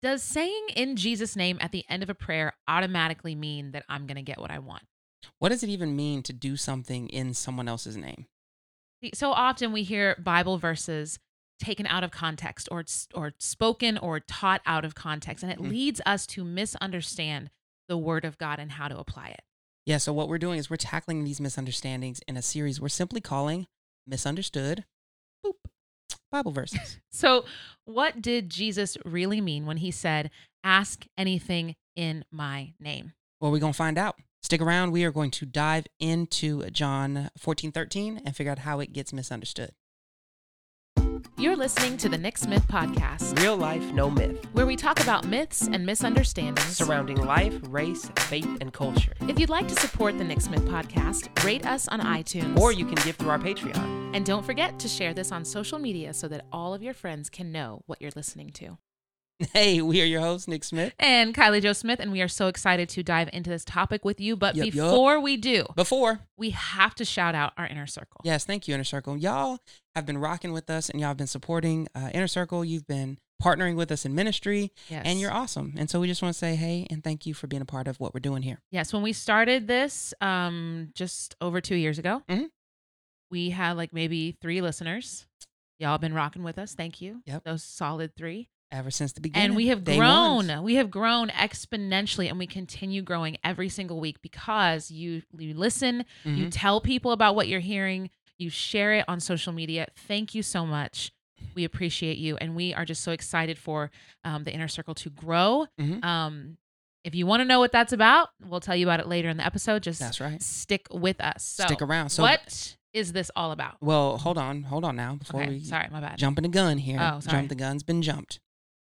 Does saying in Jesus' name at the end of a prayer automatically mean that I'm going to get what I want? What does it even mean to do something in someone else's name? So often we hear Bible verses taken out of context or or spoken or taught out of context and it Mhm. leads us to misunderstand the word of God and how to apply it. Yeah, so what we're doing is we're tackling these misunderstandings in a series we're simply calling Misunderstood Boop Bible Verses. So, what did Jesus really mean when he said, "Ask anything in my name"? well, we're going to find out. Stick around. We are going to dive into John 14 13 and figure out how it gets misunderstood. You're listening to the Nick Smith podcast, Real life, no myth. where we talk about myths and misunderstandings Surrounding life, race, faith, and culture. If you'd like to support the Nick Smith podcast, rate us on iTunes. Or you can give through our Patreon. and don't forget to share this on social media so that all of your friends can know what you're listening to. Hey, we are your hosts, Nick Smith. And Kylie Joe Smith, and we are so excited to dive into this topic with you. But yup. before we do, Before, we have to shout out our inner circle. yes, thank you, Inner Circle. Y'all have been rocking with us and y'all have been supporting uh, Inner Circle. You've been partnering with us in ministry Yes. and you're awesome. And so we just want to say hey and thank you for being a part of what we're doing here. Yes, when we started this um just over two years ago, Mhm. we had like maybe three listeners. Y'all been rocking with us. Thank you. Yep. Those solid three. Ever since the beginning. And we have grown. ones. We have grown exponentially and we continue growing every single week because you you listen, you Mhm. tell people about what you're hearing, you share it on social media. Thank you so much. We appreciate you and we are just so excited for um, the inner circle to grow. Mhm. Um, if you want to know what that's about, we'll tell you about it later in the episode. Just That's right. stick with us. So, Stick around. So what is this all about? Well, hold on, hold on now before Okay, we sorry, my bad. jumping the gun here. Oh, sorry. Jump the gun's been jumped.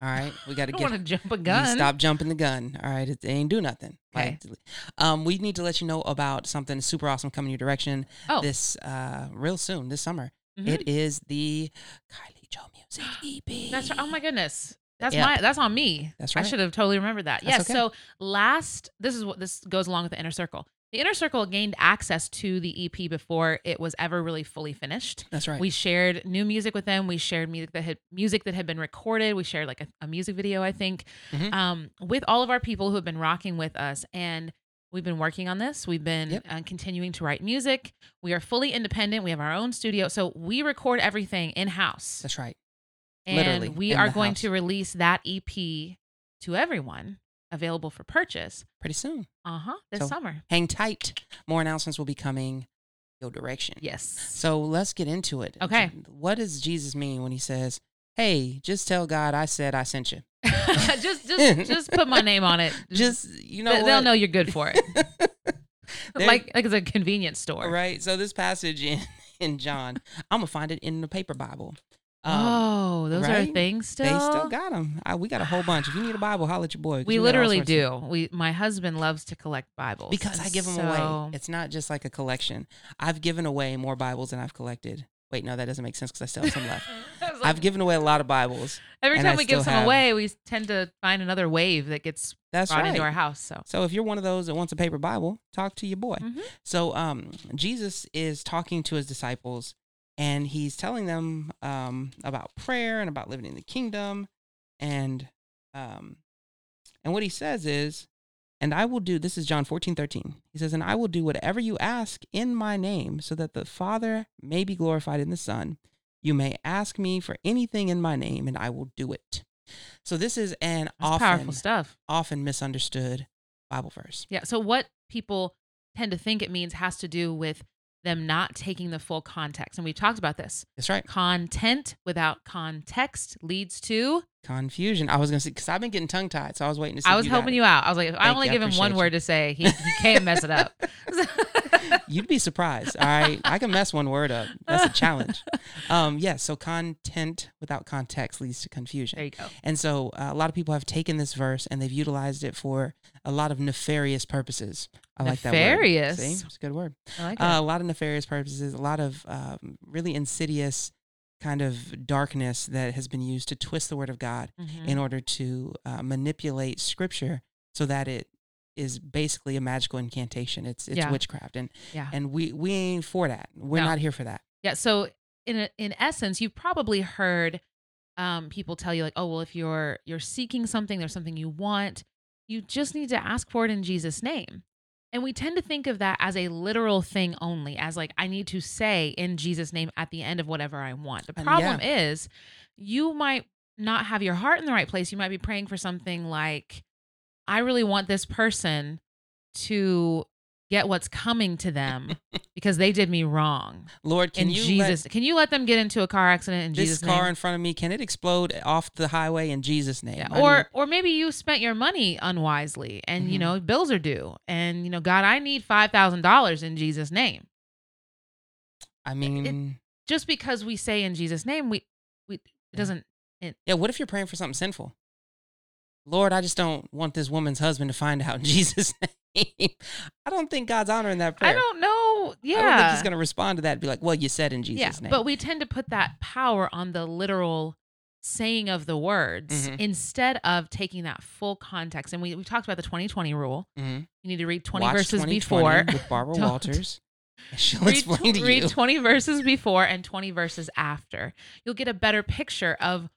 All right, we got to get want to jump a you gun. stop jumping the gun. All right, it ain't do nothing. Okay. Like, um, we need to let you know about something super awesome coming your direction Oh, this uh real soon this summer. mhm. It is the Kylie Joe Music EP. That's right. Oh my goodness. That's Yep. my that's on me. That's right. I should have totally remembered that. That's yes. okay. So last this is what this goes along with the inner circle. The inner circle gained access to the EP before it was ever really fully finished. That's right. We shared new music with them. We shared music that had music that had been recorded. We shared like a, a music video, I think, Mhm. um, with all of our people who have been rocking with us. And we've been working on this. We've been Yep. uh, continuing to write music. We are fully independent. We have our own studio, so we record everything in house. That's right. And Literally, we are going house. to release that EP to everyone available for purchase. Pretty soon. Uh huh. This So- summer. Hang tight. More announcements will be coming your direction. Yes. So let's get into it. Okay. What does Jesus mean when he says, "Hey, just tell God I said I sent you." just just just put my name on it. Just you know what? they'll know you're good for it. Like like it's a convenience store. right. So this passage in in John, I'm gonna find it in the paper Bible. Um, oh, those are things still. They still got them. we got a whole bunch. If you need a Bible, holler at your boy. we all literally sorts of- do. We my husband loves to collect Bibles because I give them so- away. It's not just like a collection. I've given away more Bibles than I've collected. Wait, no, that doesn't make sense because I still have some left. I like, I've given away a lot of Bibles. every time we give some have- away, we tend to find another wave that gets That's brought right. into our house. So So if you're one of those that wants a paper Bible, talk to your boy. Mhm. So um, Jesus is talking to his disciples, and he's telling them um, about prayer and about living in the kingdom, and um, and what he says is, and I will do. This is John fourteen thirteen. He says, and I will do whatever you ask in my name, so that the Father may be glorified in the Son. You may ask me for anything in my name, and I will do it. So this is an that's often powerful stuff. often misunderstood Bible verse. Yeah. So what people tend to think it means has to do with them not taking the full context. And we've talked about this. That's right. Content without context leads to Confusion. I was gonna say because I've been getting tongue tied, so I was waiting to see. I was helping you out. I was like, I only you. Give him one word to say, he, he can't mess it up. You'd be surprised. All right, I can mess one word up. That's a challenge. Um, yes. so content without context leads to confusion. there you go. And so uh, a lot of people have taken this verse and they've utilized it for a lot of nefarious purposes. I like that word. Nefarious? See, it's a good word. I like Uh, it. a lot of nefarious purposes, a lot of um, really insidious kind of darkness that has been used to twist the word of God Mhm. in order to uh, manipulate scripture so that it is basically a magical incantation. It's it's Yeah. witchcraft, and yeah. and we we ain't for that. We're No. not here for that. Yeah. So in a, in essence, you've probably heard um, people tell you like, oh well, if you're you're seeking something, there's something you want, you just need to ask for it in Jesus' name. And we tend to think of that as a literal thing only, as like I need to say in Jesus' name at the end of whatever I want. The problem is, you might not have your heart in the right place. You might be praying for something like, I really want this person to get what's coming to them because they did me wrong. Lord, can in you Jesus, can you let them get into a car accident in let this Jesus' car in front of me? Can it explode off the highway in Jesus' name? Yeah. Or need- or maybe you spent your money unwisely and you Mhm. know bills are due and you know God I need $5,000 in Jesus name. I mean, Just because we say in Jesus name we we it doesn't It, yeah. What if you're praying for something sinful? Lord, I just don't want this woman's husband to find out in Jesus' name. I don't think God's honoring that prayer. I don't know. Yeah. I don't think He's going to respond to that and be like, "Well, you said in Jesus' yeah, name." but we tend to put that power on the literal saying of the words Mhm. instead of taking that full context. And we we talked about the 2020 rule. Mhm. You need to read 20 Watch verses 2020 before. with Barbara Walters. She'll read, explain to read you. 20 verses before and 20 verses after. You'll get a better picture of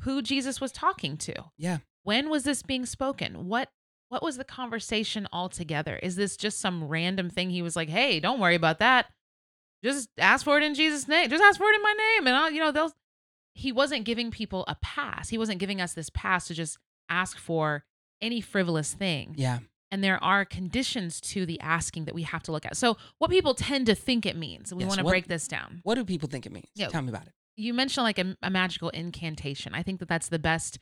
who Jesus was talking to. Yeah. When was this being spoken? What what was the conversation altogether? Is this just some random thing he was like, "Hey, don't worry about that. Just ask for it in Jesus name. Just ask for it in my name." And I'll, you know, they'll he wasn't giving people a pass. He wasn't giving us this pass to just ask for any frivolous thing yeah. and there are conditions to the asking that we have to look at. So, what people tend to think it means, we Yes, want to break this down. What do people think it means? Yeah. Tell me about it. You mentioned like a, a magical incantation. I think that that's the best,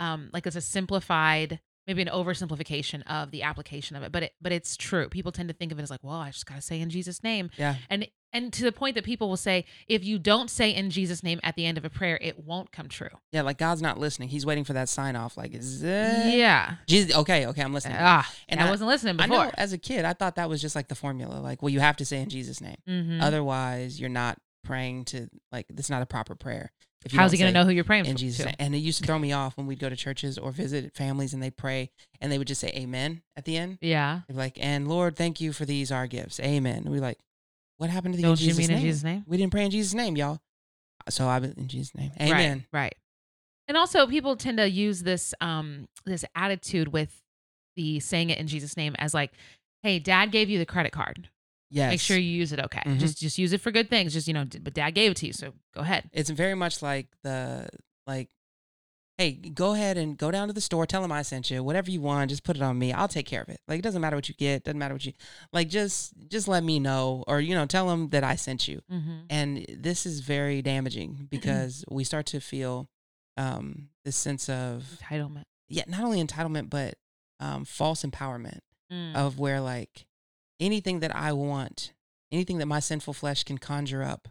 um, like it's a simplified, maybe an oversimplification of the application of it. But it, but it's true. People tend to think of it as like, well, I just gotta say in Jesus' name, Yeah. and and to the point that people will say, if you don't say in Jesus' name at the end of a prayer, it won't come true. Yeah. Like God's not listening. He's waiting for that sign off. Like, is that yeah. Jesus? Okay. Okay. I'm listening. Ah, And and I, I- wasn't listening I before. know as a kid, I thought that was just like the formula. Like, well, you have to say in Jesus' name. Mhm. Otherwise, you're not praying to, like, this not a proper prayer. You How's he gonna know who you're praying in for? Jesus' to? And it used to throw me off when we'd go to churches or visit families and they'd pray and they would just say amen at the end. Yeah. They'd be like, and Lord, thank you for these, our gifts. Amen. And we're like, what happened to the in Don't you Jesus mean name? in Jesus' name? We didn't pray in Jesus' name, y'all. So I was in Jesus' name. Amen. Right, right. And also people tend to use this um this attitude with the saying it in Jesus name as like, "Hey, dad gave you the credit card. Yes. Make sure you use it okay. Mhm. Just just use it for good things. Just, you know, but dad gave it to you, so go ahead." it's very much like the like hey go ahead and go down to the store tell them i sent you whatever you want just put it on me i'll take care of it like it doesn't matter what you get doesn't matter what you like just just let me know or you know tell them that i sent you Mhm. and this is very damaging because we start to feel um this sense of Entitlement. yeah not only entitlement but um false empowerment Mm. of where like anything that I want, anything that my sinful flesh can conjure up,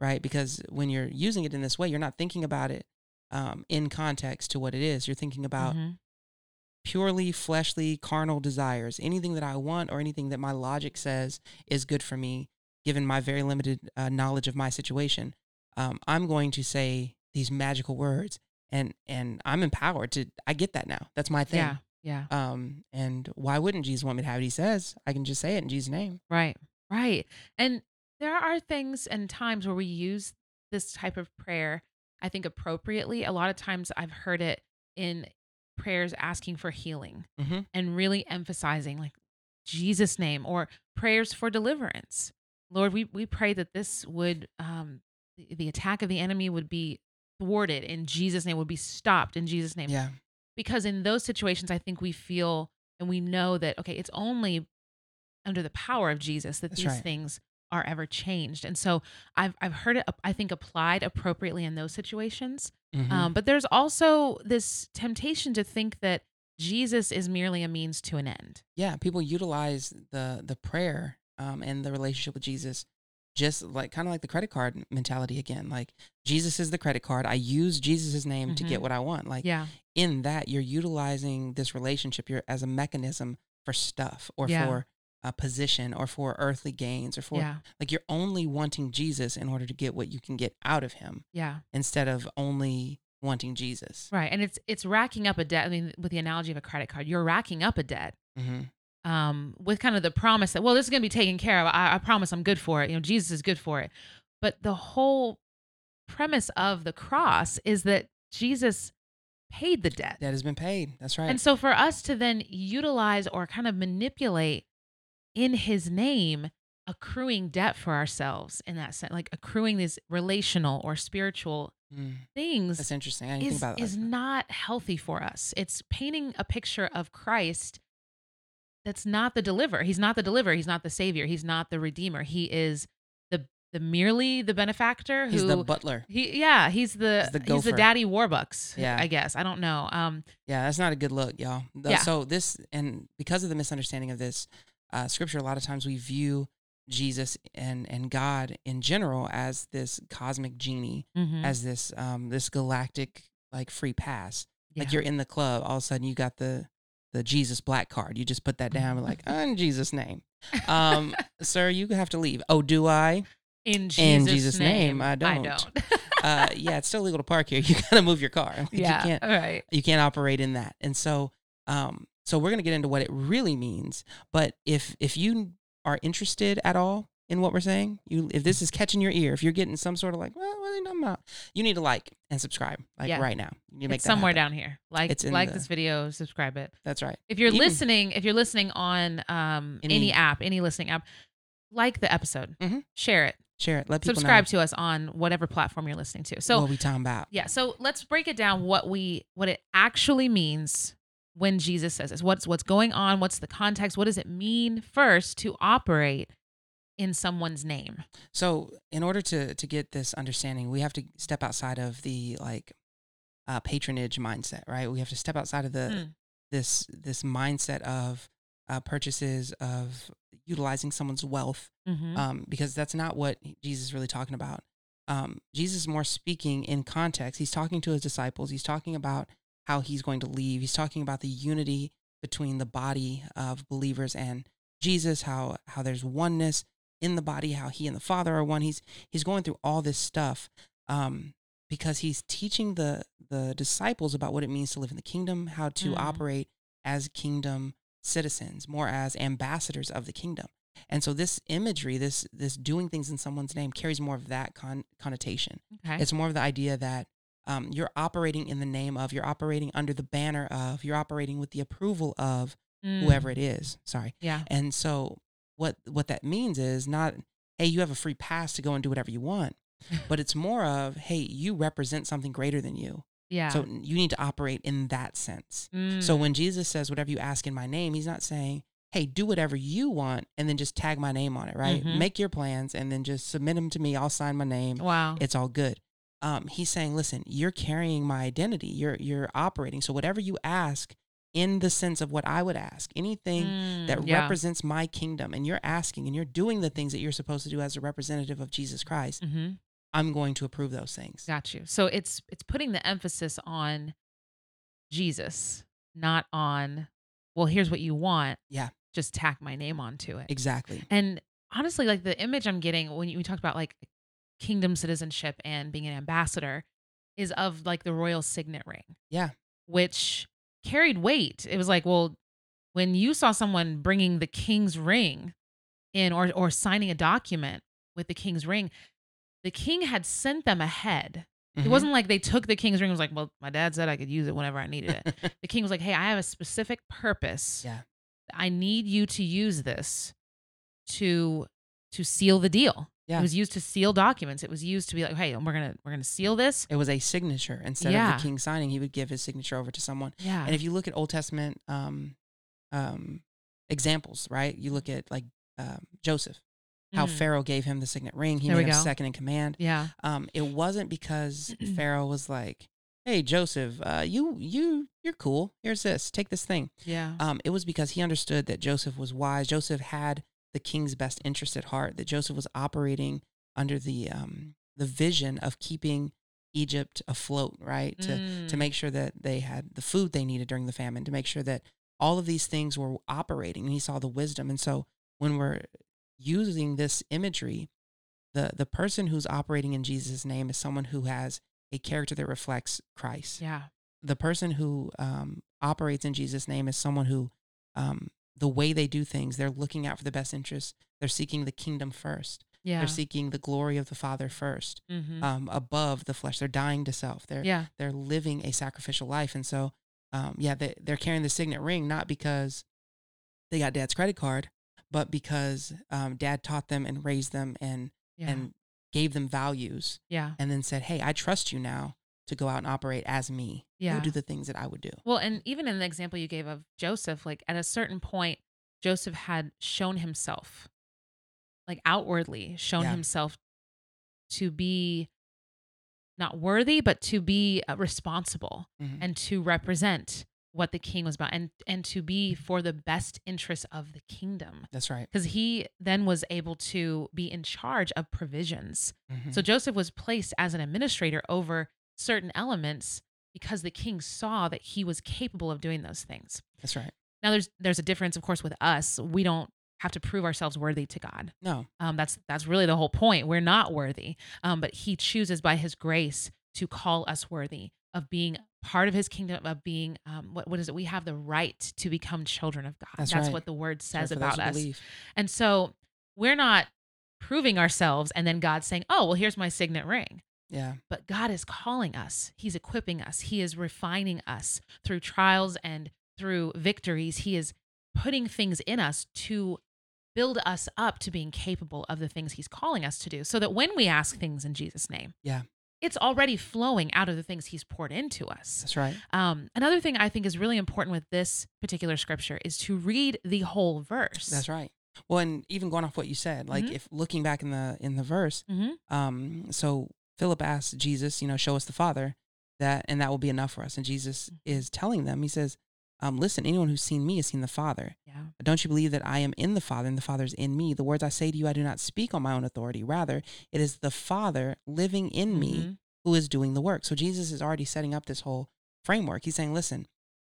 right? Because when you're using it in this way, you're not thinking about it um, in context to what it is. You're thinking about Mhm. purely fleshly, carnal desires. Anything that I want or anything that my logic says is good for me, given my very limited uh, knowledge of my situation. Um, I'm going to say these magical words, and and I'm empowered to. I get that now. That's my thing. Yeah. Yeah. Um, and why wouldn't Jesus want me to have it? He says, I can just say it in Jesus' name. Right. Right. And there are things and times where we use this type of prayer, I think appropriately. A lot of times I've heard it in prayers asking for healing Mm-hmm. and really emphasizing like Jesus name or prayers for deliverance. Lord, we we pray that this would um the, the attack of the enemy would be thwarted in Jesus name, would be stopped in Jesus name Yeah. Because in those situations i think we feel and we know that okay it's only under the power of jesus that That's these right. things are ever changed and so i've i've heard it i think applied appropriately in those situations Mhm. um, but there's also this temptation to think that jesus is merely a means to an end yeah. People utilize the the prayer um, and the relationship with Jesus, just like kind of like the credit card mentality again. Like Jesus is the credit card. I use Jesus' name to get Mhm. what I want. Like yeah in that, you're utilizing this relationship you're, as a mechanism for stuff or Yeah. for a position or for earthly gains or for yeah like you're only wanting Jesus in order to get what you can get out of him yeah instead of only wanting Jesus. right and it's it's racking up a debt i mean with the analogy of a credit card you're racking up a debt Mm-hmm. Um, with kind of the promise that well, this is going to be taken care of. I, I promise I'm good for it. You know, Jesus is good for it. But the whole premise of the cross is that Jesus paid the debt. That has been paid. That's right. And so for us to then utilize or kind of manipulate in his name accruing debt for ourselves in that sense, like accruing these relational or spiritual Mm, things that's interesting. I didn't is, think about that. is not healthy for us. It's painting a picture of Christ that's not the deliverer. He's not the deliverer. He's not the savior. He's not the redeemer. He is the the merely the benefactor He's the butler. he yeah, he's the He's the he's the daddy warbucks. Yeah. I guess. I don't know. Um Yeah, that's not a good look, y'all. The- Yeah. So this, and because of the misunderstanding of this uh, scripture, a lot of times we view Jesus and and God in general as this cosmic genie, mhm. as this um this galactic like free pass. Like you're in the club, all of a sudden you got the the Jesus black card. You just put that down, and like in Jesus' name, um, sir, you have to leave. Oh, do I? in Jesus, in Jesus' name, I I don't. don't. Uh, yeah, it's still legal to park here. You gotta move your car. Like, yeah. you can't right. you can't operate in that and so um so we're to get into what it really means but if if you are interested at all in what we're saying you if this is catching your ear if you're getting some sort of like well what are they talking about you need to like and subscribe like Yeah. right now you make It's that somewhere happen. down here. Like It's like the- this video, subscribe it. that's right If you're Even- listening, if you're listening on um any, Any- app, any listening app, like the episode, Mhm. share it, share it let people subscribe know to us on whatever platform you're listening to. So what we talking about yeah, so let's break it down. What we what it actually means when Jesus says this. What's what's going on? What's the context? What does it mean first to operate in someone's name? So, in order to to get this understanding, we have to step outside of the like uh, patronage mindset, right? We have to step outside of the Mm. this this mindset of uh, purchases of utilizing someone's wealth, Mhm. um, because that's not what Jesus is really talking about. Um, Jesus is more speaking in context. He's talking to his disciples. He's talking about how he's going to leave. He's talking about the unity between the body of believers and Jesus. How how there's oneness in the body. How he and the Father are one. He's he's going through all this stuff um, because he's teaching the the disciples about what it means to live in the kingdom, how to Mm. operate as kingdom citizens, more as ambassadors of the kingdom. And so this imagery, this this doing things in someone's name, carries more of that con- connotation. okay. It's more of the idea that um, you're operating in the name of, you're operating under the banner of, you're operating with the approval of Mm. whoever it is. Sorry. Yeah. And so what what that means is not, hey, you have a free pass to go and do whatever you want, but it's more of, hey, you represent something greater than you. Yeah. So you need to operate in that sense. So Mm. when Jesus says whatever you ask in my name, he's not saying, "Hey, do whatever you want and then just tag my name on it, right? Mhm. Make your plans and then just submit them to me. I'll sign my name. wow. It's all good." Um, he's saying, "Listen, you're carrying my identity. You're you're operating. So whatever you ask in the sense of what I would ask, anything Mm, that yeah. represents my kingdom and you're asking and you're doing the things that you're supposed to do as a representative of Jesus Christ, Mhm. I'm going to approve those things." Got you. So it's it's putting the emphasis on Jesus, not on, well, here's what you want. Yeah. Just tack my name onto it. Exactly. And honestly, like the image I'm getting when you, we talked about like kingdom citizenship and being an ambassador is of like the royal signet ring. Yeah. Which carried weight. It was like, well, when you saw someone bringing the king's ring in or or signing a document with the king's ring, the king had sent them ahead. It Mhm. wasn't like they took the king's ring and was like, well, my dad said I could use it whenever I needed it. the king was like, hey, I have a specific purpose. Yeah. I need you to use this to to seal the deal. Yeah. It was used to seal documents. It was used to be like, hey, we're gonna we're gonna seal this. It was a signature. Instead Yeah. of the king signing, he would give his signature over to someone. Yeah. And if you look at Old Testament um, um, examples, right? You look at like um, Joseph, how Mhm. Pharaoh gave him the signet ring. He There made him go. second in command. Yeah. Um, it wasn't because Pharaoh was like, "Hey, Joseph, uh, you you you're cool. Here's this. Take this thing." Yeah. Um, it was because he understood that Joseph was wise. Joseph had the king's best interest at heart. That Joseph was operating under the um, the vision of keeping Egypt afloat, right? To to Mm. make sure that they had the food they needed during the famine, to make sure that all of these things were operating. And he saw the wisdom. And so when we're using this imagery, the the person who's operating in Jesus' name is someone who has a character that reflects Christ Yeah. the person who um, operates in Jesus' name is someone who, um, the way they do things, they're looking out for the best interest. They're seeking the kingdom first. Yeah. They're seeking the glory of the Father 1st Mhm. um, above the flesh. They're dying to self. They're yeah. they're living a sacrificial life, and so um, yeah, they, they're carrying the signet ring not because they got dad's credit card, but because um, dad taught them and raised them and Yeah. and gave them values, yeah. and then said, "Hey, I trust you now to go out and operate as me. Yeah. Go do the things that I would do." Well, and even in the example you gave of Joseph, like at a certain point, Joseph had shown himself, like outwardly shown Yeah. himself to be not worthy, but to be uh, responsible Mhm. and to represent what the king was about and and to be for the best interest of the kingdom That's right. because he then was able to be in charge of provisions Mhm. so Joseph was placed as an administrator over certain elements because the king saw that he was capable of doing those things. That's right. Now there's there's a difference of course with us. We don't have to prove ourselves worthy to God. No. Um, that's that's really the whole point. We're not worthy. Um, but he chooses by his grace to call us worthy of being part of his kingdom of being um, what what is it? We have the right to become children of God. That's That's, right. what the word says about us. believe. And so we're not proving ourselves and then God saying, "Oh, well here's my signet ring." Yeah. but God is calling us. He's equipping us. He is refining us through trials and through victories. He is putting things in us to build us up to being capable of the things He's calling us to do so that when we ask things in Jesus' name, Yeah. it's already flowing out of the things He's poured into us. That's right. Um, another thing I think is really important with this particular scripture is to read the whole verse. That's right. Well, and even going off what you said, like Mhm. if looking back in the in the verse, hmm um, so Philip asked Jesus, you know, show us the Father, that and that will be enough for us. And Jesus Mhm. is telling them, he says, um, listen, anyone who's seen me has seen the Father. Yeah. Don't you believe that I am in the Father and the Father is in me? The words I say to you, I do not speak on my own authority. Rather, it is the Father living in me Mhm. who is doing the work. So Jesus is already setting up this whole framework. He's saying, listen,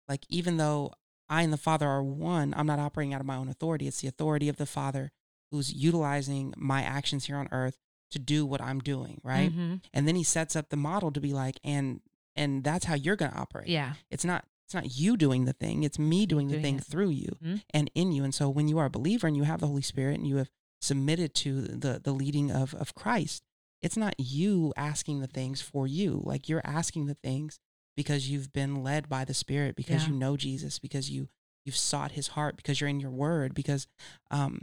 like even though I and the Father are one, I'm not operating out of my own authority. It's the authority of the Father who's utilizing my actions here on earth to do what I'm doing, right? Mhm. And then he sets up the model to be like, and and that's how you're going to operate. Yeah. It's not it's not you doing the thing, it's me doing the thing it. through you Mhm. and in you. And so when you are a believer and you have the Holy Spirit and you have submitted to the the leading of of Christ, it's not you asking the things for you. Like you're asking the things because you've been led by the Spirit, because Yeah. you know Jesus, because you you've sought his heart, because you're in your word, because um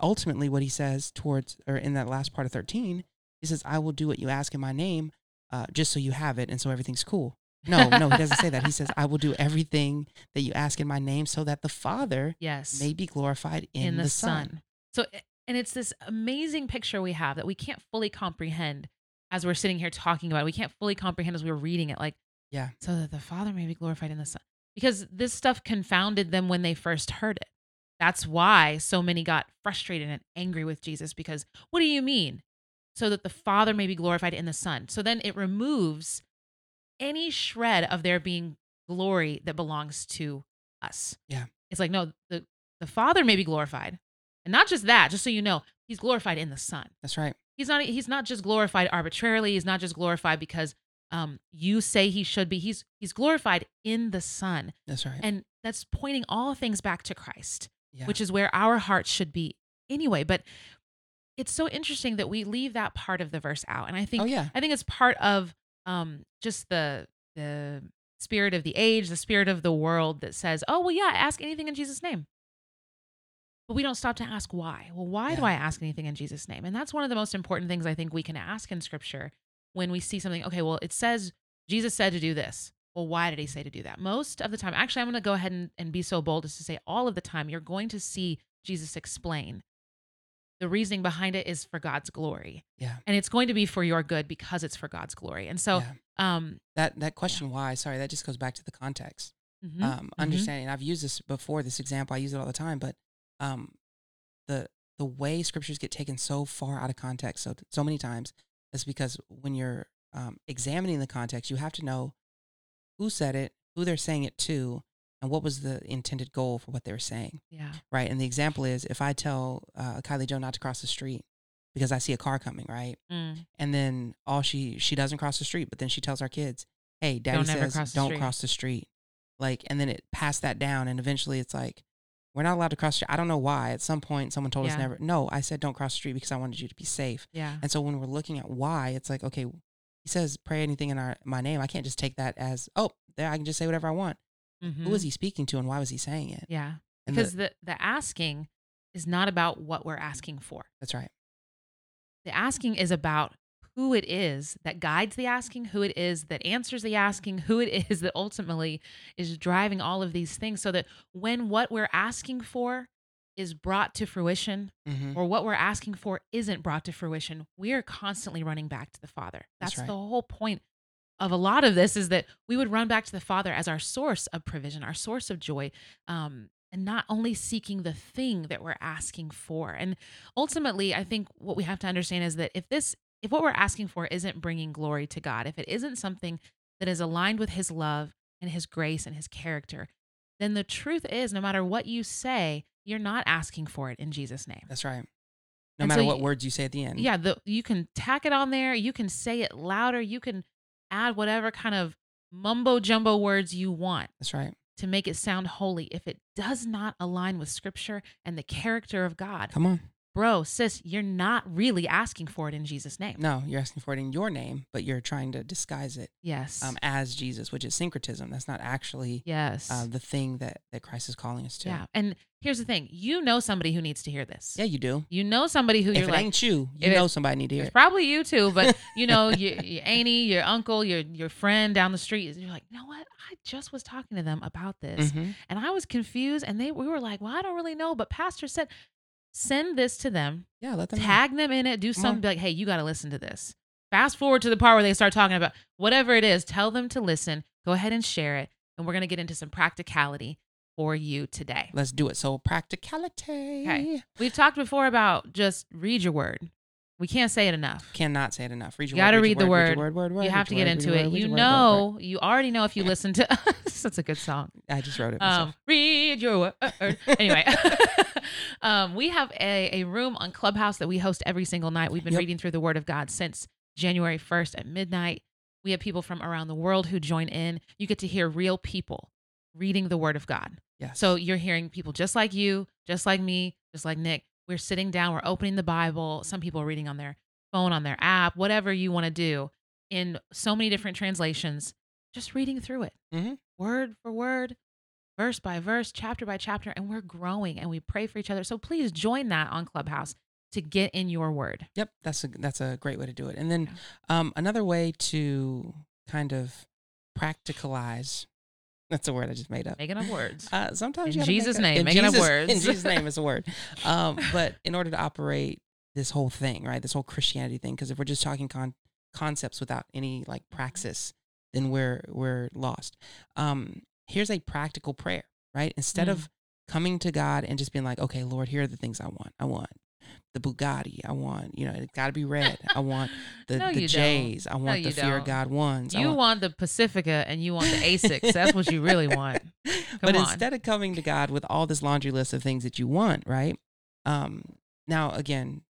ultimately what he says towards or in that last part of 13, he says, I will do what you ask in my name, uh, just so you have it and so everything's cool. No, no, he doesn't say that. He says, I will do everything that you ask in my name so that the Father Yes. may be glorified in, in, the, the, Son. sun. So, and it's this amazing picture we have that we can't fully comprehend as we're sitting here talking about it. We can't fully comprehend as we're reading it. Like, Yeah. so that the Father may be glorified in the Son. Because this stuff confounded them when they first heard it. That's why so many got frustrated and angry with Jesus because what do you mean? So that the Father may be glorified in the Son. So then it removes any shred of there being glory that belongs to us. Yeah. It's like, no, the, the Father may be glorified. And not just that, just so you know, he's glorified in the Son. That's right. He's not he's not just glorified arbitrarily, he's not just glorified because um you say he should be. He's he's glorified in the Son. That's right. And that's pointing all things back to Christ, yeah. which is where our hearts should be anyway. But it's so interesting that we leave that part of the verse out. And I think oh, yeah. I think it's part of um, just the the spirit of the age, the spirit of the world that says, "Oh, well, yeah, ask anything in Jesus' name." But we don't stop to ask why. Well, why do I ask anything in Jesus' name? And that's one of the most important things I think we can ask in Scripture when we see something. Okay, well, it says Jesus said to do this. Well, why did he say to do that? Most of the time, actually, I'm going to go ahead and, and be so bold as to say all of the time, you're going to see Jesus explain. The reasoning behind it is for God's glory Yeah. and it's going to be for your good because it's for God's glory. And so, yeah. um, That that question why, sorry, that just goes back to the context. mhm, um, mhm. understanding. I've used this before, this example. I use it all the time, but um, the the way scriptures get taken so far out of context, so so many times, is because when you're um, examining the context, you have to know who said it, who they're saying it to, and what was the intended goal for what they were saying, yeah, right? And the example is if I tell uh, Kylie Joe not to cross the street because I see a car coming, right? mm, and then all she she doesn't cross the street but then she tells our kids hey daddy Don't says cross don't street." cross the street like and then it passed that down and eventually it's like we're not allowed to cross the street. I don't know why. At some point, someone told us never. No, I said don't cross the street because I wanted you to be safe. Yeah. And so when we're looking at why, it's like, okay, he says pray anything in our my name. I can't just take that as oh, there I can just say whatever I want. Who Mhm. was he speaking to, and why was he saying it? Yeah. And the- Because the, the asking is not about what we're asking for. that's right. The asking is about who it is that guides the asking, who it is that answers the asking, who it is that ultimately is driving all of these things so that when what we're asking for is brought to fruition hmm or what we're asking for isn't brought to fruition, we are constantly running back to the Father. That's That's, right. the whole point of a lot of this is that we would run back to the Father as our source of provision, our source of joy, um, and not only seeking the thing that we're asking for. And ultimately, I think what we have to understand is that if this, if what we're asking for isn't bringing glory to God, if it isn't something that is aligned with His love and His grace and His character, then the truth is, no matter what you say, you're not asking for it in Jesus' name. That's right. No And so matter what y- words you say at the end. Yeah, the you can tack it on there. You can say it louder. You can add whatever kind of mumbo jumbo words you want That's right. to make it sound holy. If it does not align with scripture and the character of God, Come on. Bro, sis, you're not really asking for it in Jesus' name. No, you're asking for it in your name, but you're trying to disguise it Yes. um, as Jesus, which is syncretism. That's not actually yes. uh, the thing that, that Christ is calling us to. yeah. And here's the thing you know somebody who needs to hear this. Yeah, you do. You know somebody who if you're it like, ain't you, you if it- know somebody need to hear It's it. probably you too, but you know, your, your auntie, your uncle, your your friend down the street. You're like, you know what? I just was talking to them about this, Mhm. and I was confused, and they we were like, well, I don't really know, but Pastor said, send this to them, Yeah, let them know. tag them in it, do something, like, hey, you got to listen to this. Fast forward to the part where they start talking about whatever it is. Tell them to listen. Go ahead and share it, and we're gonna get into some practicality for you today. Let's do it. So practicality. Okay. We've talked before about just read your word. We can't say it enough. Cannot say it enough. Read your You word. gotta read, read the word. Word, word, word. you have to get into it. You know, you already know if you listen to us. That's a good song. I just wrote it Um, myself. read your word. Anyway, um, we have a, a room on Clubhouse that we host every single night. We've been Yep. reading through the Word of God since January 1st at midnight. We have people from around the world who join in. You get to hear real people reading the Word of God. yes. So you're hearing people just like you, just like me, just like Nick. We're sitting down, we're opening the Bible. Some people are reading on their phone, on their app, whatever you want to do in so many different translations, just reading through it, Mhm. word for word, verse by verse, chapter by chapter. And we're growing and we pray for each other. So please join that on Clubhouse to get in your word. Yep, that's a that's a great way to do it. And then um, another way to kind of practicalize. That's a word I just made up. Making up words. Uh, sometimes In you gotta make Jesus' up- name, in making up words. In Jesus' name is a word. Um, but in order to operate this whole thing, right, this whole Christianity thing, because if we're just talking con- concepts without any like praxis, then we're we're lost. Um, here's a practical prayer, right? Instead Mm. of coming to God and just being like, okay, Lord, here are the things I want. I want the Bugatti. I want, you know, it's got to be red. I want the, No, the don't. J's. I want you the Fear don't. God ones. You want- want the Pacifica and you want the Asics. That's what you really want. but on. instead of coming to God with all this laundry list of things that you want, right? Um, now again,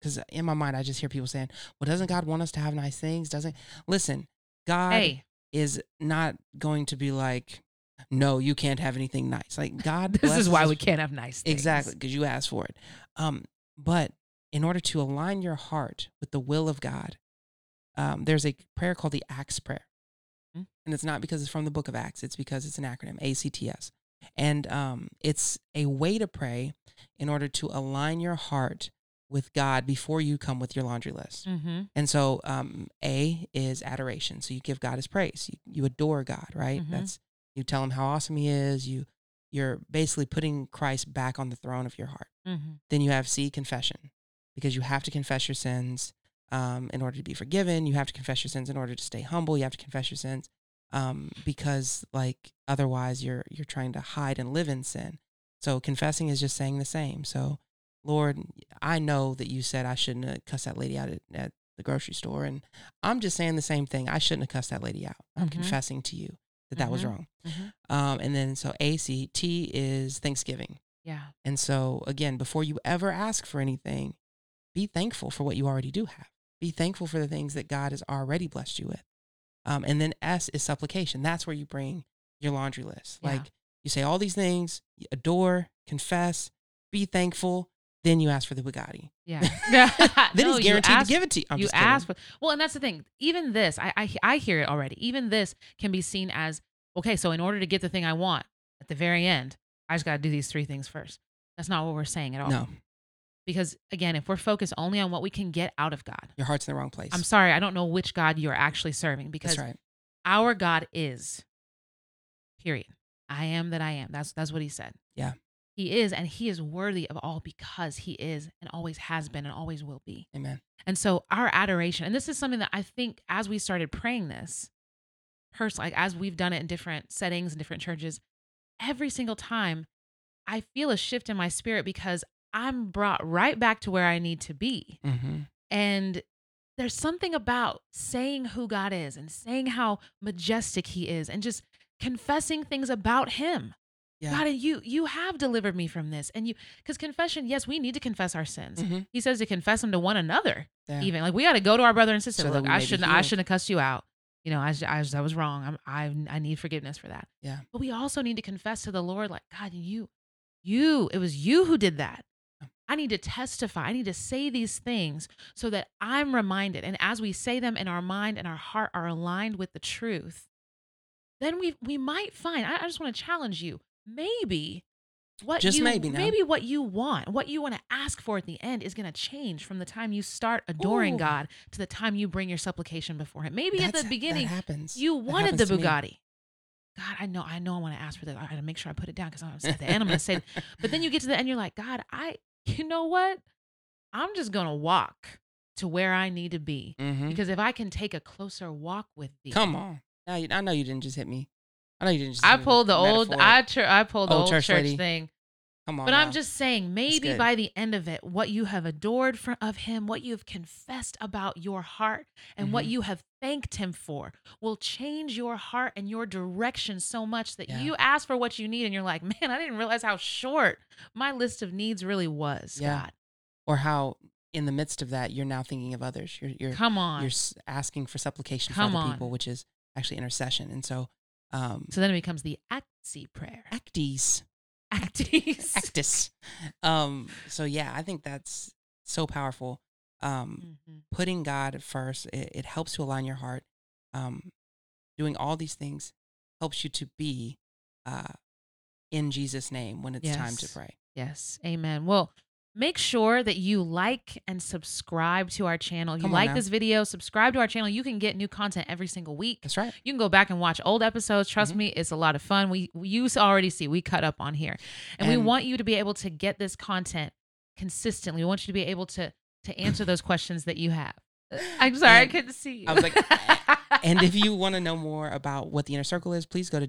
because in my mind I just hear people saying, "Well, doesn't God want us to have nice things? Doesn't listen? God Hey, is not going to be like, no, you can't have anything nice. Like God, this is why us- we can't have nice things. exactly because you asked for it. Um, but in order to align your heart with the will of God, um, there's a prayer called the Acts prayer. Hmm. And it's not because it's from the book of Acts, it's because it's an acronym, ACTS. And um, it's a way to pray in order to align your heart with God before you come with your laundry list. Mm-hmm. And so, um, A is adoration. So you give God His praise. You, you adore God, right? Mhm. That's you tell Him how awesome He is. You you're basically putting Christ back on the throne of your heart. Mm-hmm. Then you have C confession, because you have to confess your sins um, in order to be forgiven. You have to confess your sins in order to stay humble. You have to confess your sins um, because like otherwise you're you're trying to hide and live in sin. So confessing is just saying the same. So Lord, I know that you said I shouldn't have cussed that lady out at, at the grocery store, and I'm just saying the same thing. I shouldn't have cussed that lady out. I'm Mhm. confessing to you that that was Mhm. wrong. Mm-hmm. Um, and then so A C T is Thanksgiving. Yeah. And so, again, before you ever ask for anything, be thankful for what you already do have. Be thankful for the things that God has already blessed you with. Um, and then S is supplication. That's where you bring your laundry list. Yeah. Like You say all these things, adore, confess, be thankful, then you ask for the Bugatti. Yeah. Then No, he's guaranteed ask- to give it to you. I'm you ask for well, and that's the thing. Even this, I, I I hear it already. Even this can be seen as okay. So in order to get the thing I want at the very end, I just got to do these three things first. That's not what we're saying at all. No, Because again, if we're focused only on what we can get out of God, your heart's in the wrong place. I'm sorry, I don't know which God you're actually serving because That's right. our God is. Period. I am that I am. That's that's what he said. Yeah. He is, and he is worthy of all because he is and always has been and always will be. Amen. And so our adoration, and this is something that I think as we started praying this, personally, like as we've done it in different settings and different churches, every single time I feel a shift in my spirit because I'm brought right back to where I need to be. Mm-hmm. And there's something about saying who God is and saying how majestic he is and just confessing things about him. Yeah. God, and you you have delivered me from this. And you because confession, yes, we need to confess our sins. Mm-hmm. He says to confess them to one another Yeah. even like we got to go to our brother and sister So look i shouldn't i shouldn't have cussed you out you know i, I, I was wrong I'm, I, I need forgiveness for that. Yeah. but we also need to confess to the lord like god you you it was you who did that. I need to testify. I need to say these things so that i'm reminded. And as we say them in our mind and our heart are aligned with the truth then we we might find i, I just want to challenge you maybe what Just you, maybe now. maybe what you want what you want to ask for at the end is going to change from the time you start adoring Ooh. god to the time you bring your supplication before him maybe at the beginning you wanted the bugatti god i know i know i want to ask for that i gotta make sure i put it down because i'm at the end i'm gonna say but then you get to the end you're like god i you know what i'm just gonna walk to where i need to be Mhm. because if i can take a closer walk with thee Come on. Now I know you didn't just hit me. I know you didn't just. I hit me with pulled the old. I tr- I pulled the Old old, church church, thing. Come on. But I'm just saying, maybe by the end of it, what you have adored for, of him, what you have confessed about your heart, and what Mhm. you have thanked him for will change your heart and your direction so much that Yeah. you ask for what you need, and you're like, man, I didn't realize how short my list of needs really was. Yeah. God, or how in the midst of that you're now thinking of others. You're you're come on. you're asking for supplication Come for other on. people, which is actually intercession. And so, um, so then it becomes the actsy prayer. Actis. Actis. Actis. Um, so yeah, I think that's so powerful. Um, Mhm. putting God first, it, it helps to align your heart. Um, doing all these things helps you to be uh, in Jesus' name when it's time to pray. Yes. Amen. Well, make sure that you like and subscribe to our channel. You Come on like now. this video, subscribe to our channel. You can get new content every single week. That's right. You can go back and watch old episodes. Trust Mhm. me, it's a lot of fun. We you already see we cut up on here. And, we want you to be able to get this content consistently. We want you to be able to to answer those questions that you have. I'm sorry, I couldn't see you. I was like, and if you want to know more about what the inner circle is, please go to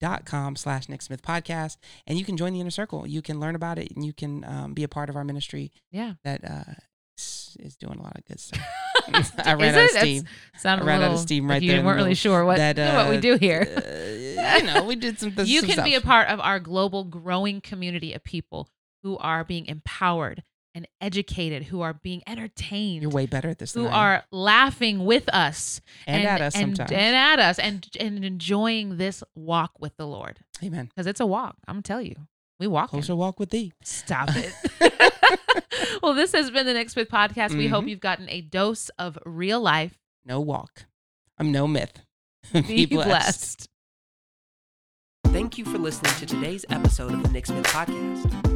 www.patreon.com slash Nick Smith podcast and you can join the inner circle. You can learn about it and you can um, be a part of our ministry yeah. that uh, is is doing a lot of good stuff. I ran out of steam. I ran a out of steam right you there the weren't really sure what, that, what we uh, do here. uh, you know, we did some you some can be a part of our global growing community of people who are being empowered and educated, who are being entertained, You're way better at this than who I are laughing with us and, at us and, sometimes. and at us and and enjoying this walk with the Lord Amen. because it's a walk. I'm tell you, we walk. Closer walk with thee. Stop it. well, this has been the Nick Smith podcast. We hope Mhm. you've gotten a dose of real life. No walk. I'm no myth. Be, blessed. Thank you for listening to today's episode of the Nick Smith Podcast.